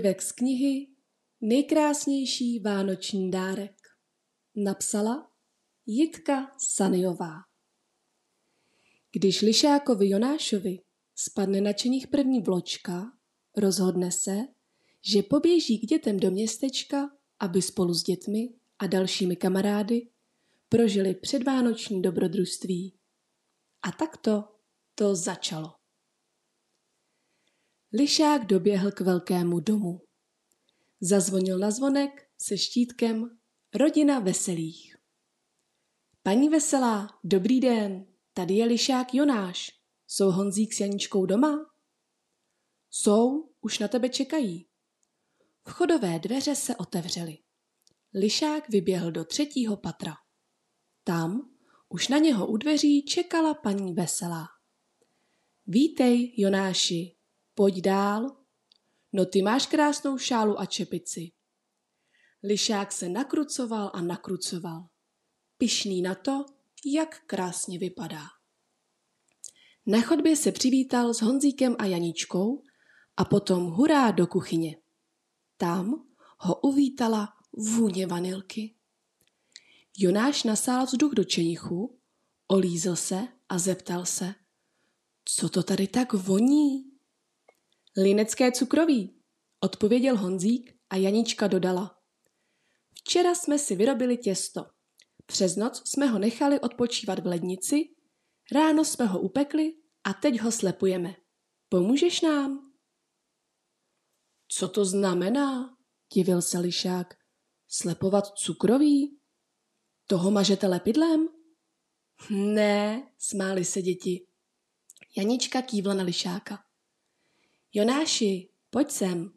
Úryvek z knihy Nejkrásnější vánoční dárek napsala Jitka Saniová. Když Lišákovi Jonášovi spadne na čeních první vločka, rozhodne se, že poběží k dětem do městečka, aby spolu s dětmi a dalšími kamarády prožili předvánoční dobrodružství. A takto to začalo. Lišák doběhl k velkému domu. Zazvonil na zvonek se štítkem Rodina veselých. Paní Veselá, dobrý den, tady je Lišák Jonáš. Jsou Honzík s Janičkou doma? Jsou, už na tebe čekají. Vchodové dveře se otevřely. Lišák vyběhl do třetího patra. Tam už na něho u dveří čekala paní Veselá. Vítej, Jonáši, pojď dál. No ty máš krásnou šálu a čepici. Lišák se nakrucoval a nakrucoval. Pišný na to, jak krásně vypadá. Na chodbě se přivítal s Honzíkem a Janičkou a potom hurá do kuchyně. Tam ho uvítala vůně vanilky. Jonáš nasál vzduch do čenichu, olízl se a zeptal se, co to tady tak voní? Linecké cukroví, odpověděl Honzík a Janička dodala. Včera jsme si vyrobili těsto. Přes noc jsme ho nechali odpočívat v lednici, ráno jsme ho upekli a teď ho slepujeme. Pomůžeš nám? Co to znamená? divil se lišák. Slepovat cukroví? Toho mažete lepidlem? Ne, smáli se děti. Janička kývla na lišáka. Jonáši, pojď sem.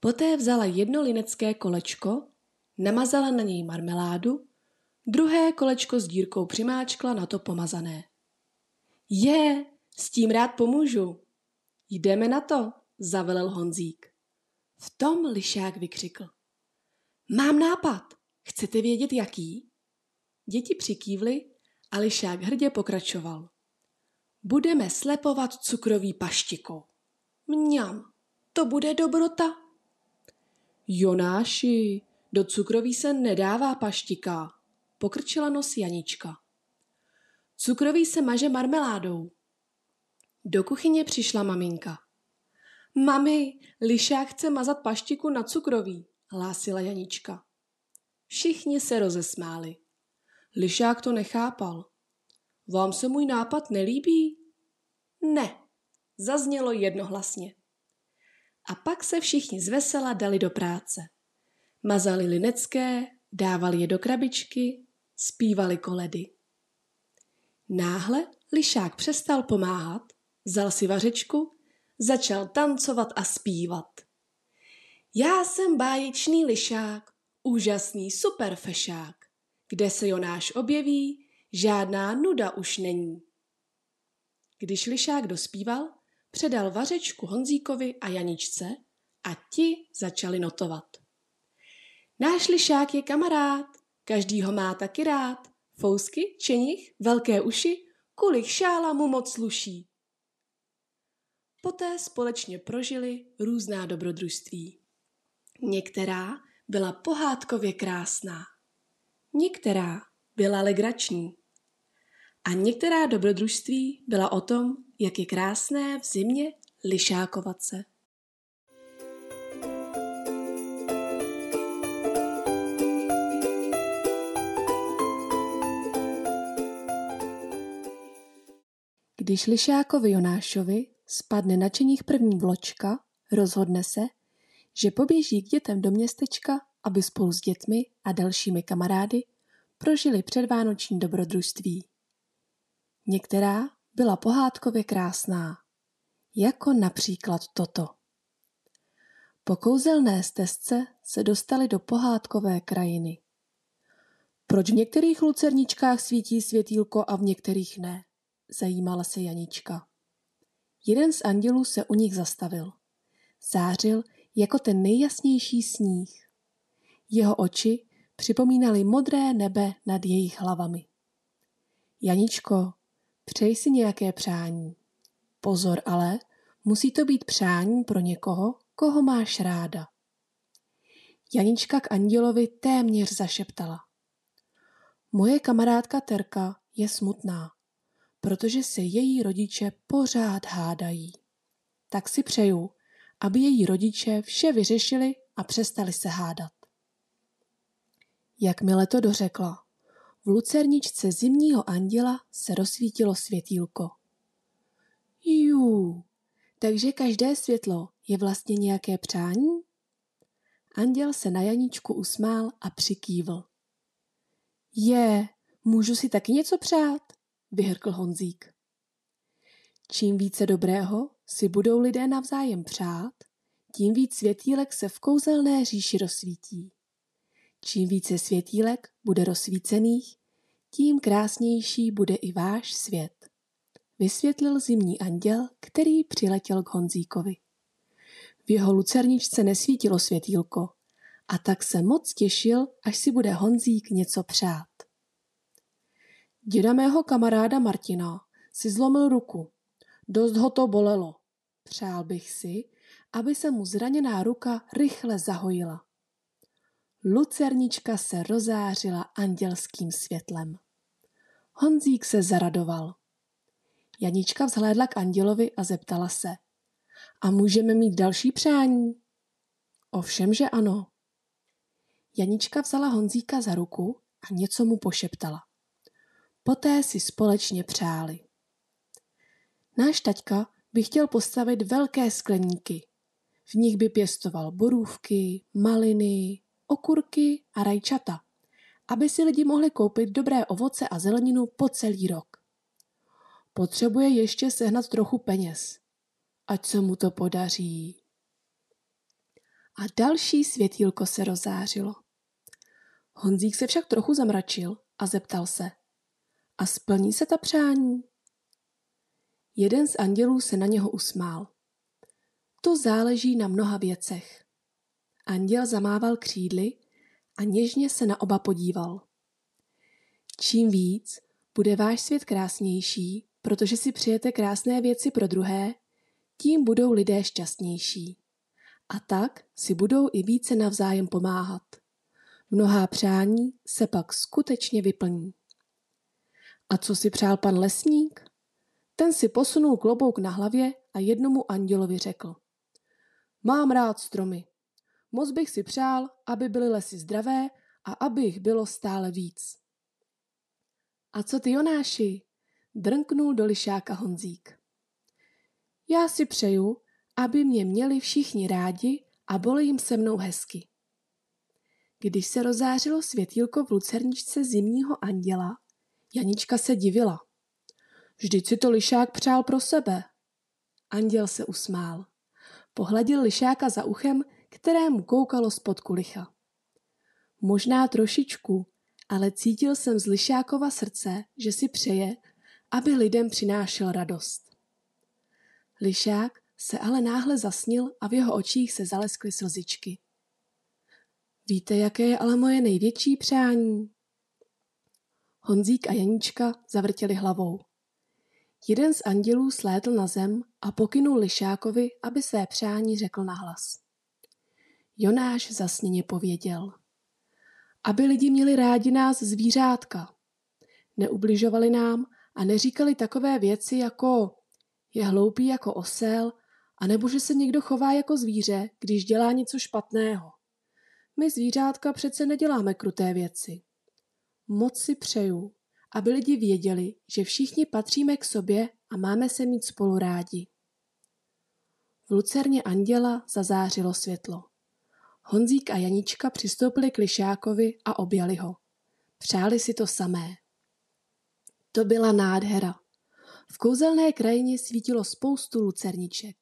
Poté vzala jedno linecké kolečko, namazala na něj marmeládu, druhé kolečko s dírkou přimáčkla na to pomazané. Je, s tím rád pomůžu. Jdeme na to, zavelel Honzík. V tom lišák vykřikl. Mám nápad, chcete vědět jaký? Děti přikývly a lišák hrdě pokračoval. Budeme slepovat cukrový paštikou. Mňam, to bude dobrota. Jonáši, do cukroví se nedává paštika, pokrčila nos Janička. Cukroví se maže marmeládou. Do kuchyně přišla maminka. Mami, lišák chce mazat paštiku na cukroví, hlásila Janička. Všichni se rozesmáli. Lišák to nechápal. Vám se můj nápad nelíbí? Ne, zaznělo jednohlasně. A pak se všichni zvesela dali do práce. Mazali linecké, dávali je do krabičky, zpívali koledy. Náhle lišák přestal pomáhat, vzal si vařečku, začal tancovat a zpívat. Já jsem báječný lišák, úžasný superfešák. Kde se Jonáš objeví, žádná nuda už není. Když lišák dospíval, předal vařečku Honzíkovi a Janičce a ti začali notovat. Náš lišák je kamarád, každý ho má taky rád. Fousky, čenich, velké uši, kulich šála mu moc sluší. Poté společně prožili různá dobrodružství. Některá byla pohádkově krásná, některá byla legrační a některá dobrodružství byla o tom, jak je krásné v zimě lišákovat se. Když Lišákovi Jonášovi spadne na čeních první vločka, rozhodne se, že poběží k dětem do městečka, aby spolu s dětmi a dalšími kamarády prožili předvánoční dobrodružství. Některá byla pohádkově krásná, jako například toto. Po kouzelné stezce se dostali do pohádkové krajiny. Proč v některých lucerničkách svítí světýlko a v některých ne? zajímala se Janička. Jeden z andělů se u nich zastavil. Zářil jako ten nejjasnější sníh. Jeho oči připomínaly modré nebe nad jejich hlavami. Janičko, Přej si nějaké přání. Pozor ale, musí to být přání pro někoho, koho máš ráda. Janička k andělovi téměř zašeptala. Moje kamarádka Terka je smutná, protože se její rodiče pořád hádají. Tak si přeju, aby její rodiče vše vyřešili a přestali se hádat. Jakmile to dořekla, v lucerničce zimního anděla se rozsvítilo světýlko. Jú, takže každé světlo je vlastně nějaké přání? Anděl se na Janíčku usmál a přikývl. Je, můžu si taky něco přát? vyhrkl Honzík. Čím více dobrého si budou lidé navzájem přát, tím víc světílek se v kouzelné říši rozsvítí. Čím více světílek bude rozsvícených, tím krásnější bude i váš svět. Vysvětlil zimní anděl, který přiletěl k Honzíkovi. V jeho lucerničce nesvítilo světýlko a tak se moc těšil, až si bude Honzík něco přát. Děda mého kamaráda Martina si zlomil ruku. Dost ho to bolelo. Přál bych si, aby se mu zraněná ruka rychle zahojila. Lucernička se rozářila andělským světlem. Honzík se zaradoval. Janička vzhlédla k andělovi a zeptala se. A můžeme mít další přání? Ovšem, že ano. Janička vzala Honzíka za ruku a něco mu pošeptala. Poté si společně přáli. Náš taťka by chtěl postavit velké skleníky. V nich by pěstoval borůvky, maliny, okurky a rajčata, aby si lidi mohli koupit dobré ovoce a zeleninu po celý rok. Potřebuje ještě sehnat trochu peněz. Ať se mu to podaří. A další světýlko se rozářilo. Honzík se však trochu zamračil a zeptal se. A splní se ta přání? Jeden z andělů se na něho usmál. To záleží na mnoha věcech. Anděl zamával křídly a něžně se na oba podíval. Čím víc bude váš svět krásnější, protože si přijete krásné věci pro druhé, tím budou lidé šťastnější. A tak si budou i více navzájem pomáhat. Mnohá přání se pak skutečně vyplní. A co si přál pan lesník? Ten si posunul klobouk na hlavě a jednomu andělovi řekl. Mám rád stromy. Moc bych si přál, aby byly lesy zdravé a aby jich bylo stále víc. A co ty Jonáši? Drnknul do lišáka Honzík. Já si přeju, aby mě měli všichni rádi a bylo jim se mnou hezky. Když se rozářilo světýlko v lucerničce zimního anděla, Janička se divila. Vždyť si to lišák přál pro sebe. Anděl se usmál. Pohladil lišáka za uchem, kterému koukalo spod kulicha. Možná trošičku, ale cítil jsem z lišákova srdce, že si přeje, aby lidem přinášel radost. Lišák se ale náhle zasnil a v jeho očích se zaleskly slzičky. Víte, jaké je ale moje největší přání? Honzík a Janíčka zavrtěli hlavou. Jeden z andělů slétl na zem a pokynul Lišákovi, aby své přání řekl nahlas. Jonáš zasněně pověděl. Aby lidi měli rádi nás zvířátka. Neubližovali nám a neříkali takové věci jako je hloupý jako osel, anebo že se někdo chová jako zvíře, když dělá něco špatného. My zvířátka přece neděláme kruté věci. Moc si přeju, aby lidi věděli, že všichni patříme k sobě a máme se mít spolu rádi. V lucerně anděla zazářilo světlo. Honzík a Janička přistoupili k Lišákovi a objali ho. Přáli si to samé. To byla nádhera. V kouzelné krajině svítilo spoustu lucerniček.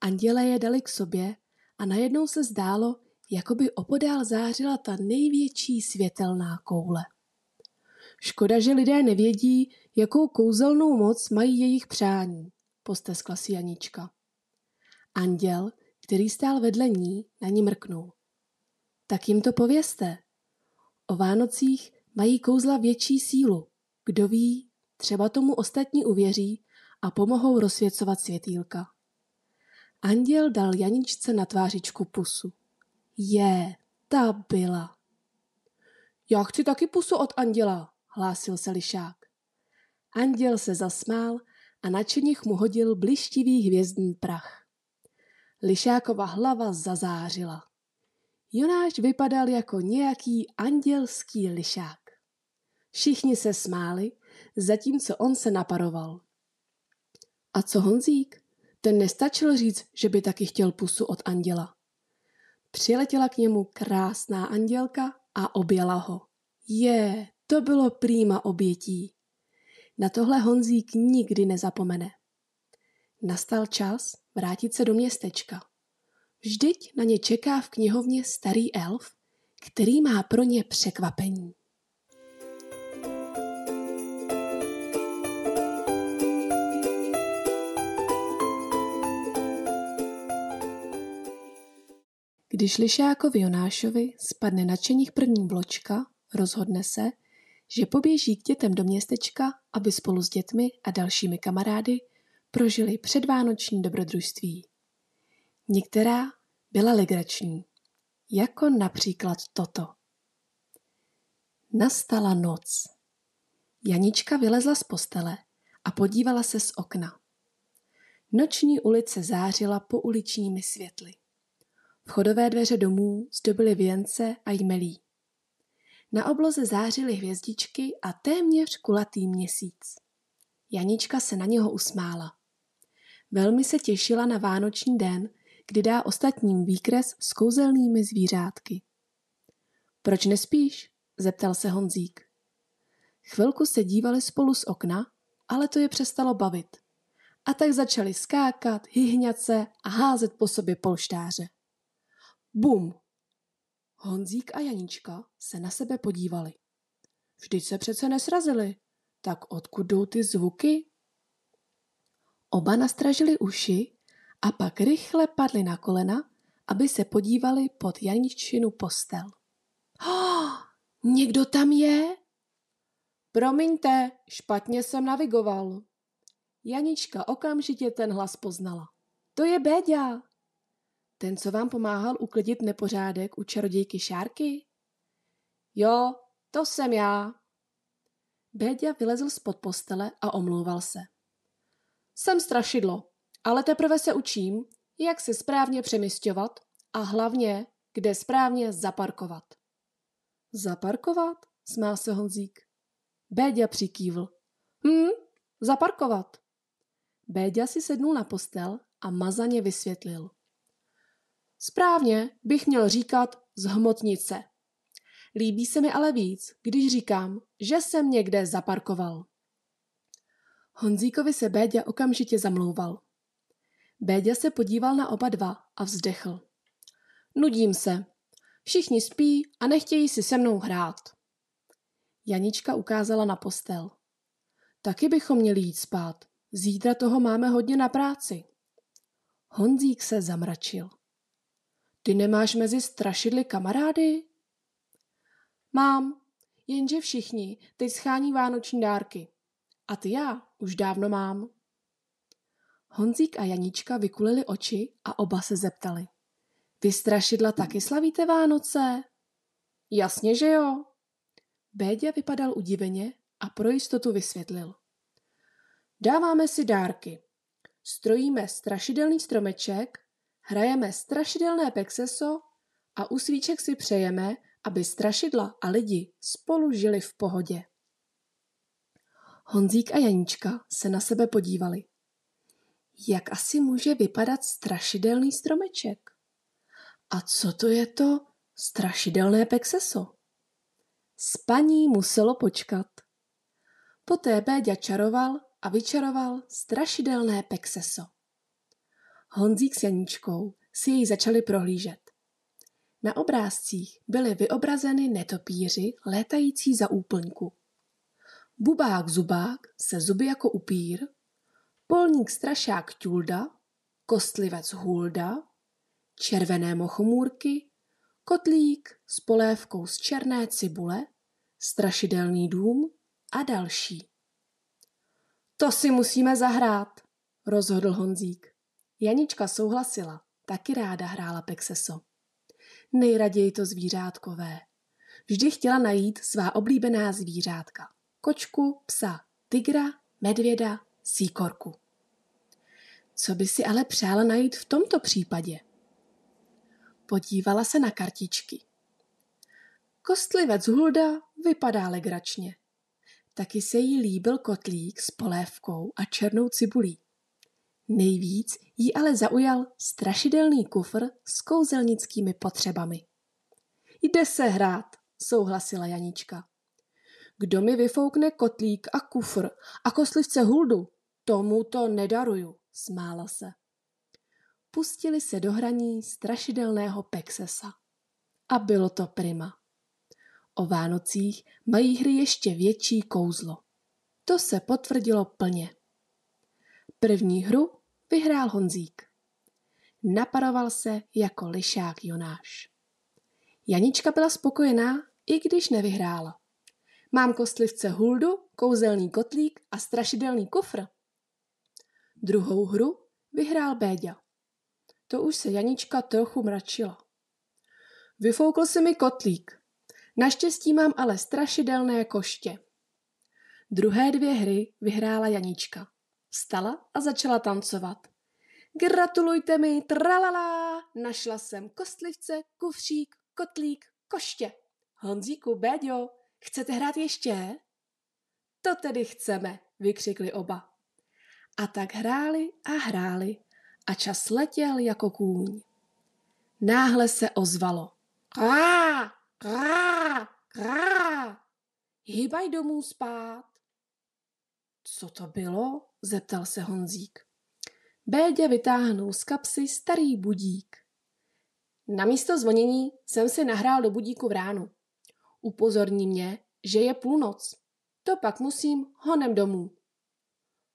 Anděle je dali k sobě a najednou se zdálo, jako by opodál zářila ta největší světelná koule. Škoda, že lidé nevědí, jakou kouzelnou moc mají jejich přání, posteskla si Janička. Anděl, který stál vedle ní, na ní mrknul. Tak jim to povězte. O Vánocích mají kouzla větší sílu. Kdo ví, třeba tomu ostatní uvěří a pomohou rozsvěcovat světýlka. Anděl dal Janičce na tvářičku pusu. Je, ta byla. Já chci taky pusu od anděla, hlásil se lišák. Anděl se zasmál a na čenich mu hodil blištivý hvězdný prach. Lišákova hlava zazářila. Jonáš vypadal jako nějaký andělský lišák. Všichni se smáli, zatímco on se naparoval. A co Honzík? Ten nestačil říct, že by taky chtěl pusu od anděla. Přiletěla k němu krásná andělka a objela ho. Je, to bylo prýma obětí. Na tohle Honzík nikdy nezapomene. Nastal čas vrátit se do městečka. Vždyť na ně čeká v knihovně starý elf, který má pro ně překvapení. Když Lišákovi Jonášovi spadne na čeních první vločka, rozhodne se, že poběží k dětem do městečka, aby spolu s dětmi a dalšími kamarády prožili předvánoční dobrodružství. Některá byla legrační, jako například toto. Nastala noc. Janička vylezla z postele a podívala se z okna. Noční ulice zářila po uličními světly. Vchodové dveře domů zdobily věnce a jmelí. Na obloze zářily hvězdičky a téměř kulatý měsíc. Janička se na něho usmála. Velmi se těšila na vánoční den, kdy dá ostatním výkres s kouzelnými zvířátky. Proč nespíš? zeptal se Honzík. Chvilku se dívali spolu z okna, ale to je přestalo bavit. A tak začali skákat, hyhňat se a házet po sobě polštáře. Bum! Honzík a Janíčka se na sebe podívali. Vždyť se přece nesrazili. Tak odkud jdou ty zvuky? Oba nastražili uši a pak rychle padli na kolena, aby se podívali pod Janičinu postel. Oh, někdo tam je? Promiňte, špatně jsem navigoval. Janička okamžitě ten hlas poznala. To je Béďa. Ten, co vám pomáhal uklidit nepořádek u čarodějky Šárky? Jo, to jsem já. Béďa vylezl spod postele a omlouval se. Jsem strašidlo, ale teprve se učím, jak se správně přemysťovat a hlavně, kde správně zaparkovat. Zaparkovat? Smál se Honzík. Béďa přikývl. Hm, zaparkovat. Béďa si sednul na postel a mazaně vysvětlil. Správně bych měl říkat zhmotnice. Líbí se mi ale víc, když říkám, že jsem někde zaparkoval. Honzíkovi se Béďa okamžitě zamlouval. Béďa se podíval na oba dva a vzdechl. Nudím se. Všichni spí a nechtějí si se mnou hrát. Janička ukázala na postel. Taky bychom měli jít spát. Zítra toho máme hodně na práci. Honzík se zamračil. Ty nemáš mezi strašidly kamarády? Mám, jenže všichni teď schání vánoční dárky. A ty já už dávno mám. Honzík a Janička vykulili oči a oba se zeptali. Vy strašidla taky slavíte Vánoce? Jasně, že jo. Béďa vypadal udiveně a pro jistotu vysvětlil. Dáváme si dárky. Strojíme strašidelný stromeček Hrajeme strašidelné pexeso a u svíček si přejeme, aby strašidla a lidi spolu žili v pohodě. Honzík a Janíčka se na sebe podívali. Jak asi může vypadat strašidelný stromeček? A co to je to strašidelné pexeso? Spaní muselo počkat. Poté Béďa čaroval a vyčaroval strašidelné pexeso. Honzík s Janíčkou si jej začali prohlížet. Na obrázcích byly vyobrazeny netopíři létající za úplňku. Bubák zubák se zuby jako upír, polník strašák Tulda, kostlivec Hulda, červené mochomůrky, kotlík s polévkou z černé cibule, strašidelný dům a další. To si musíme zahrát, rozhodl Honzík. Janička souhlasila, taky ráda hrála pexeso. Nejraději to zvířátkové. Vždy chtěla najít svá oblíbená zvířátka. Kočku, psa, tygra, medvěda, síkorku. Co by si ale přála najít v tomto případě? Podívala se na kartičky. Kostlivec Hulda vypadá legračně. Taky se jí líbil kotlík s polévkou a černou cibulí. Nejvíc jí ale zaujal strašidelný kufr s kouzelnickými potřebami. Jde se hrát, souhlasila Janička. Kdo mi vyfoukne kotlík a kufr a koslivce huldu, tomu to nedaruju, smála se. Pustili se do hraní strašidelného Pexesa. A bylo to prima. O Vánocích mají hry ještě větší kouzlo. To se potvrdilo plně. První hru vyhrál Honzík. Naparoval se jako lišák Jonáš. Janička byla spokojená, i když nevyhrála. Mám kostlivce huldu, kouzelný kotlík a strašidelný kufr. Druhou hru vyhrál Béďa. To už se Janička trochu mračila. Vyfoukl se mi kotlík. Naštěstí mám ale strašidelné koště. Druhé dvě hry vyhrála Janička. Stala a začala tancovat. Gratulujte mi, tralala, našla jsem kostlivce, kufřík, kotlík, koště. Honzíku, Béďo, chcete hrát ještě? To tedy chceme, vykřikli oba. A tak hráli a hráli a čas letěl jako kůň. Náhle se ozvalo. Krá, krá, krá. Hýbaj domů spát. Co to bylo? zeptal se Honzík. Béďa vytáhnul z kapsy starý budík. Na místo zvonění jsem si nahrál do budíku v ránu. Upozorní mě, že je půlnoc. To pak musím honem domů.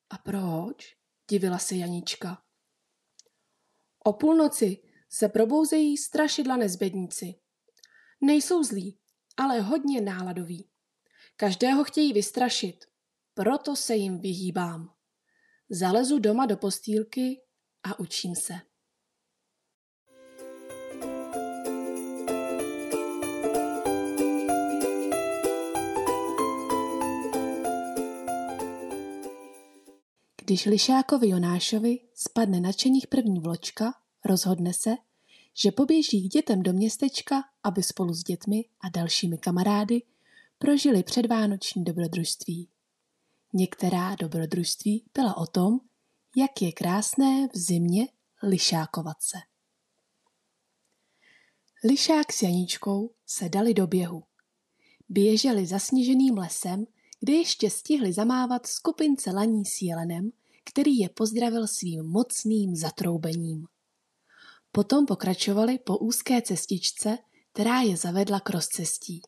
A proč? divila se Janička. O půlnoci se probouzejí strašidla nezbedníci. Nejsou zlí, ale hodně náladoví. Každého chtějí vystrašit, proto se jim vyhýbám. Zalezu doma do postýlky a učím se. Když Lišákovi Jonášovi spadne nadšených první vločka, rozhodne se, že poběží k dětem do městečka, aby spolu s dětmi a dalšími kamarády prožili předvánoční dobrodružství. Některá dobrodružství byla o tom, jak je krásné v zimě lišákovat se. Lišák s Janíčkou se dali do běhu. Běželi zasněženým lesem, kde ještě stihli zamávat skupince laní s jelenem, který je pozdravil svým mocným zatroubením. Potom pokračovali po úzké cestičce, která je zavedla k rozcestí.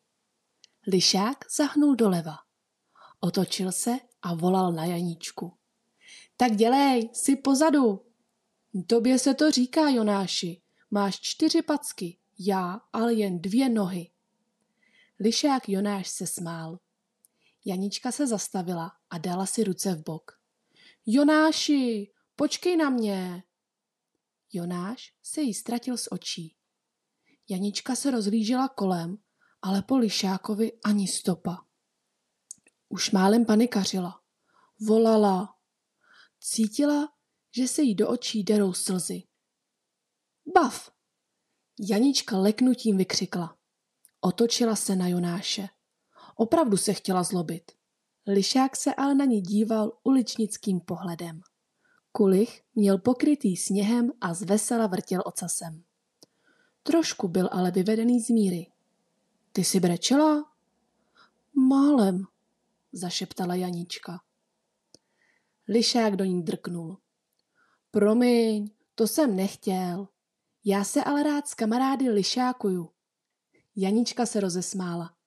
Lišák zahnul doleva. Otočil se a volal na Janíčku. Tak dělej, si pozadu. Tobě se to říká, Jonáši. Máš čtyři packy, já ale jen dvě nohy. Lišák Jonáš se smál. Janička se zastavila a dala si ruce v bok. Jonáši, počkej na mě. Jonáš se jí ztratil z očí. Janička se rozlížela kolem, ale po Lišákovi ani stopa. Už málem panikařila. Volala. Cítila, že se jí do očí derou slzy. Bav! Janička leknutím vykřikla. Otočila se na Jonáše. Opravdu se chtěla zlobit. Lišák se ale na ní díval uličnickým pohledem. Kulich měl pokrytý sněhem a zvesela vrtěl ocasem. Trošku byl ale vyvedený z míry. Ty si brečela? Málem, zašeptala Janička. Lišák do ní drknul. Promiň, to jsem nechtěl. Já se ale rád s kamarády lišákuju. Janička se rozesmála.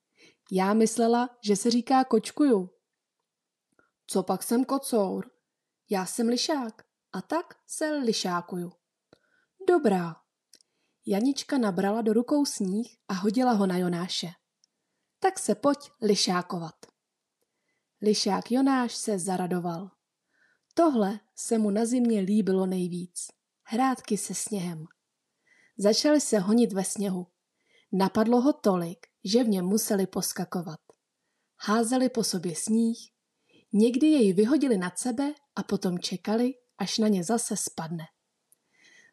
Já myslela, že se říká kočkuju. Co pak jsem kocour? Já jsem lišák a tak se lišákuju. Dobrá. Janička nabrala do rukou sníh a hodila ho na Jonáše. Tak se pojď lišákovat. Lišák Jonáš se zaradoval. Tohle se mu na zimě líbilo nejvíc. hrátky se sněhem. Začali se honit ve sněhu. Napadlo ho tolik, že v něm museli poskakovat. Házeli po sobě sníh, někdy jej vyhodili nad sebe a potom čekali, až na ně zase spadne.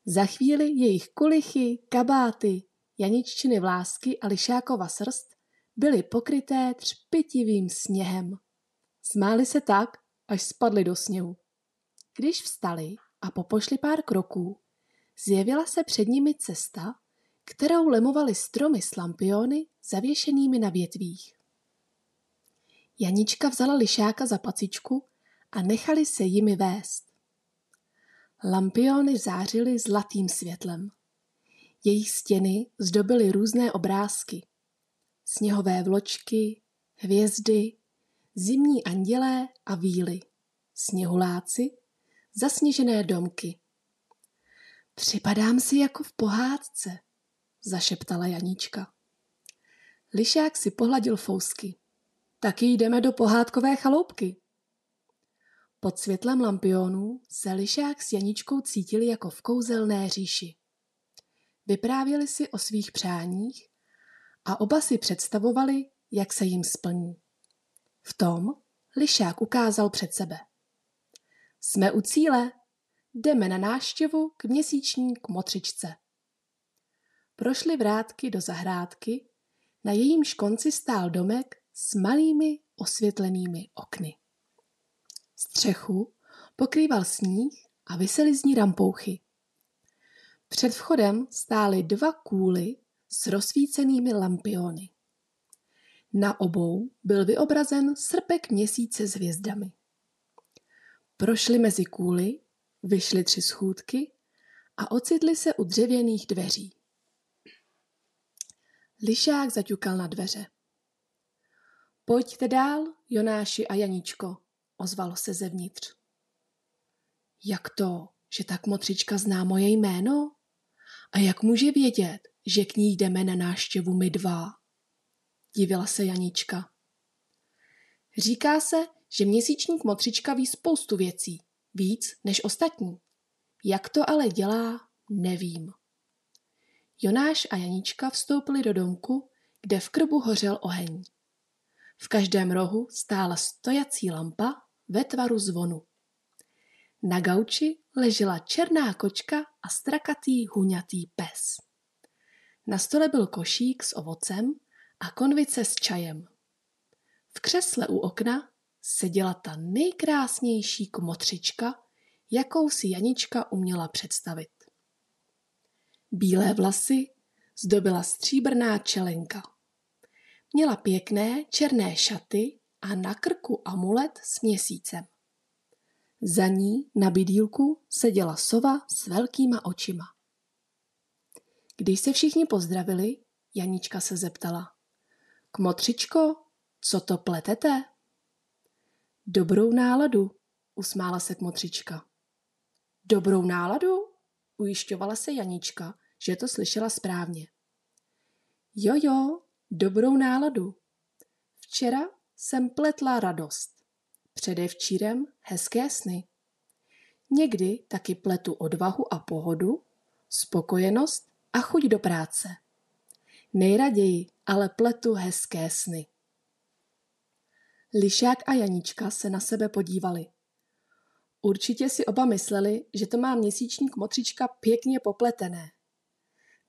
Za chvíli jejich kulichy, kabáty, janiččiny vlásky a lišákova srst byly pokryté třpitivým sněhem. Smáli se tak, až spadli do sněhu. Když vstali a popošli pár kroků, zjevila se před nimi cesta, kterou lemovaly stromy s lampiony zavěšenými na větvích. Janička vzala lišáka za pacičku a nechali se jimi vést. Lampiony zářily zlatým světlem. Jejich stěny zdobily různé obrázky. Sněhové vločky, hvězdy, zimní andělé a víly, sněhuláci, zasněžené domky. Připadám si jako v pohádce, zašeptala Janíčka. Lišák si pohladil fousky. Taky jdeme do pohádkové chaloupky. Pod světlem lampionů se Lišák s Janičkou cítili jako v kouzelné říši. Vyprávěli si o svých přáních a oba si představovali, jak se jim splní. V tom Lišák ukázal před sebe. Jsme u cíle, jdeme na náštěvu k měsíční kmotřičce. Prošli vrátky do zahrádky, na jejímž konci stál domek s malými osvětlenými okny. Střechu pokrýval sníh a vysely z ní rampouchy. Před vchodem stály dva kůly s rozsvícenými lampiony. Na obou byl vyobrazen srpek měsíce s hvězdami. Prošli mezi kůly, vyšli tři schůdky a ocitli se u dřevěných dveří. Lišák zaťukal na dveře. Pojďte dál, Jonáši a Janíčko, ozvalo se zevnitř. Jak to, že tak motřička zná moje jméno? A jak může vědět, že k ní jdeme na náštěvu my dva? Divila se Janička. Říká se, že měsíčník motřička ví spoustu věcí, víc než ostatní. Jak to ale dělá, nevím. Jonáš a Janička vstoupili do domku, kde v krbu hořel oheň. V každém rohu stála stojací lampa ve tvaru zvonu. Na gauči ležela černá kočka a strakatý huňatý pes. Na stole byl košík s ovocem a konvice s čajem. V křesle u okna seděla ta nejkrásnější kmotřička, jakou si Janička uměla představit. Bílé vlasy zdobila stříbrná čelenka. Měla pěkné černé šaty a na krku amulet s měsícem. Za ní na bydílku seděla sova s velkýma očima. Když se všichni pozdravili, Janička se zeptala. Kmotřičko, co to pletete? Dobrou náladu, usmála se kmotřička. Dobrou náladu? Ujišťovala se Janička, že to slyšela správně. Jo, jo, dobrou náladu. Včera jsem pletla radost. Předevčírem hezké sny. Někdy taky pletu odvahu a pohodu, spokojenost a chuť do práce. Nejraději ale pletu hezké sny. Lišák a Janička se na sebe podívali. Určitě si oba mysleli, že to má měsíčník motřička pěkně popletené.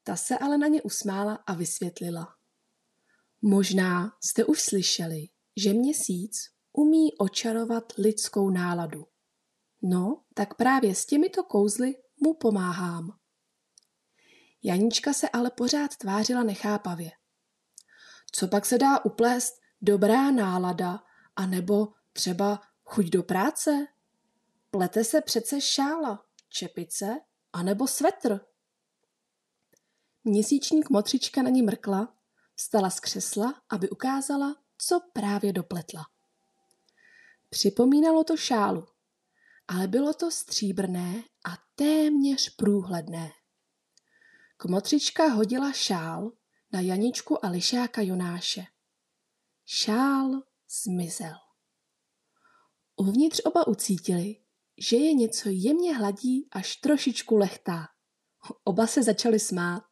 Ta se ale na ně usmála a vysvětlila. Možná jste už slyšeli, že měsíc umí očarovat lidskou náladu. No, tak právě s těmito kouzly mu pomáhám. Janička se ale pořád tvářila nechápavě. Co pak se dá uplést dobrá nálada a nebo třeba chuť do práce? Plete se přece šála, čepice a nebo svetr. Měsíčník motřička na ní mrkla, vstala z křesla, aby ukázala, co právě dopletla. Připomínalo to šálu, ale bylo to stříbrné a téměř průhledné. Kmotřička hodila šál na Janičku a lišáka Jonáše. Šál zmizel. Uvnitř oba ucítili, že je něco jemně hladí až trošičku lechtá. Oba se začali smát.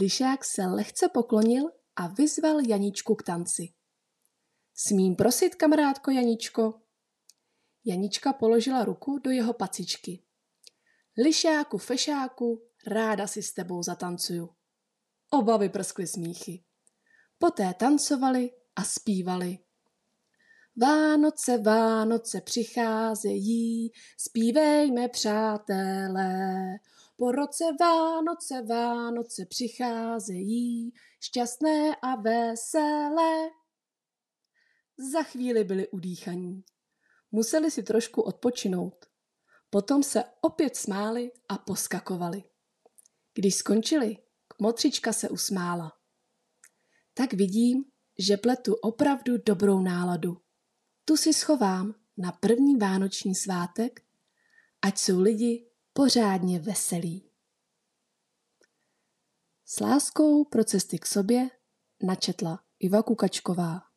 Lišák se lehce poklonil a vyzval Janičku k tanci. Smím prosit, kamarádko Janičko? Janička položila ruku do jeho pacičky. Lišáku, fešáku, ráda si s tebou zatancuju. Oba vyprskly smíchy. Poté tancovali a zpívali. Vánoce, Vánoce přicházejí, zpívejme přátelé. Po roce Vánoce, Vánoce přicházejí, šťastné a veselé. Za chvíli byli udýchaní. Museli si trošku odpočinout. Potom se opět smáli a poskakovali. Když skončili, kmotřička se usmála. Tak vidím, že pletu opravdu dobrou náladu. Tu si schovám na první vánoční svátek, ať jsou lidi pořádně veselí. S láskou pro cesty k sobě načetla Iva Kukačková.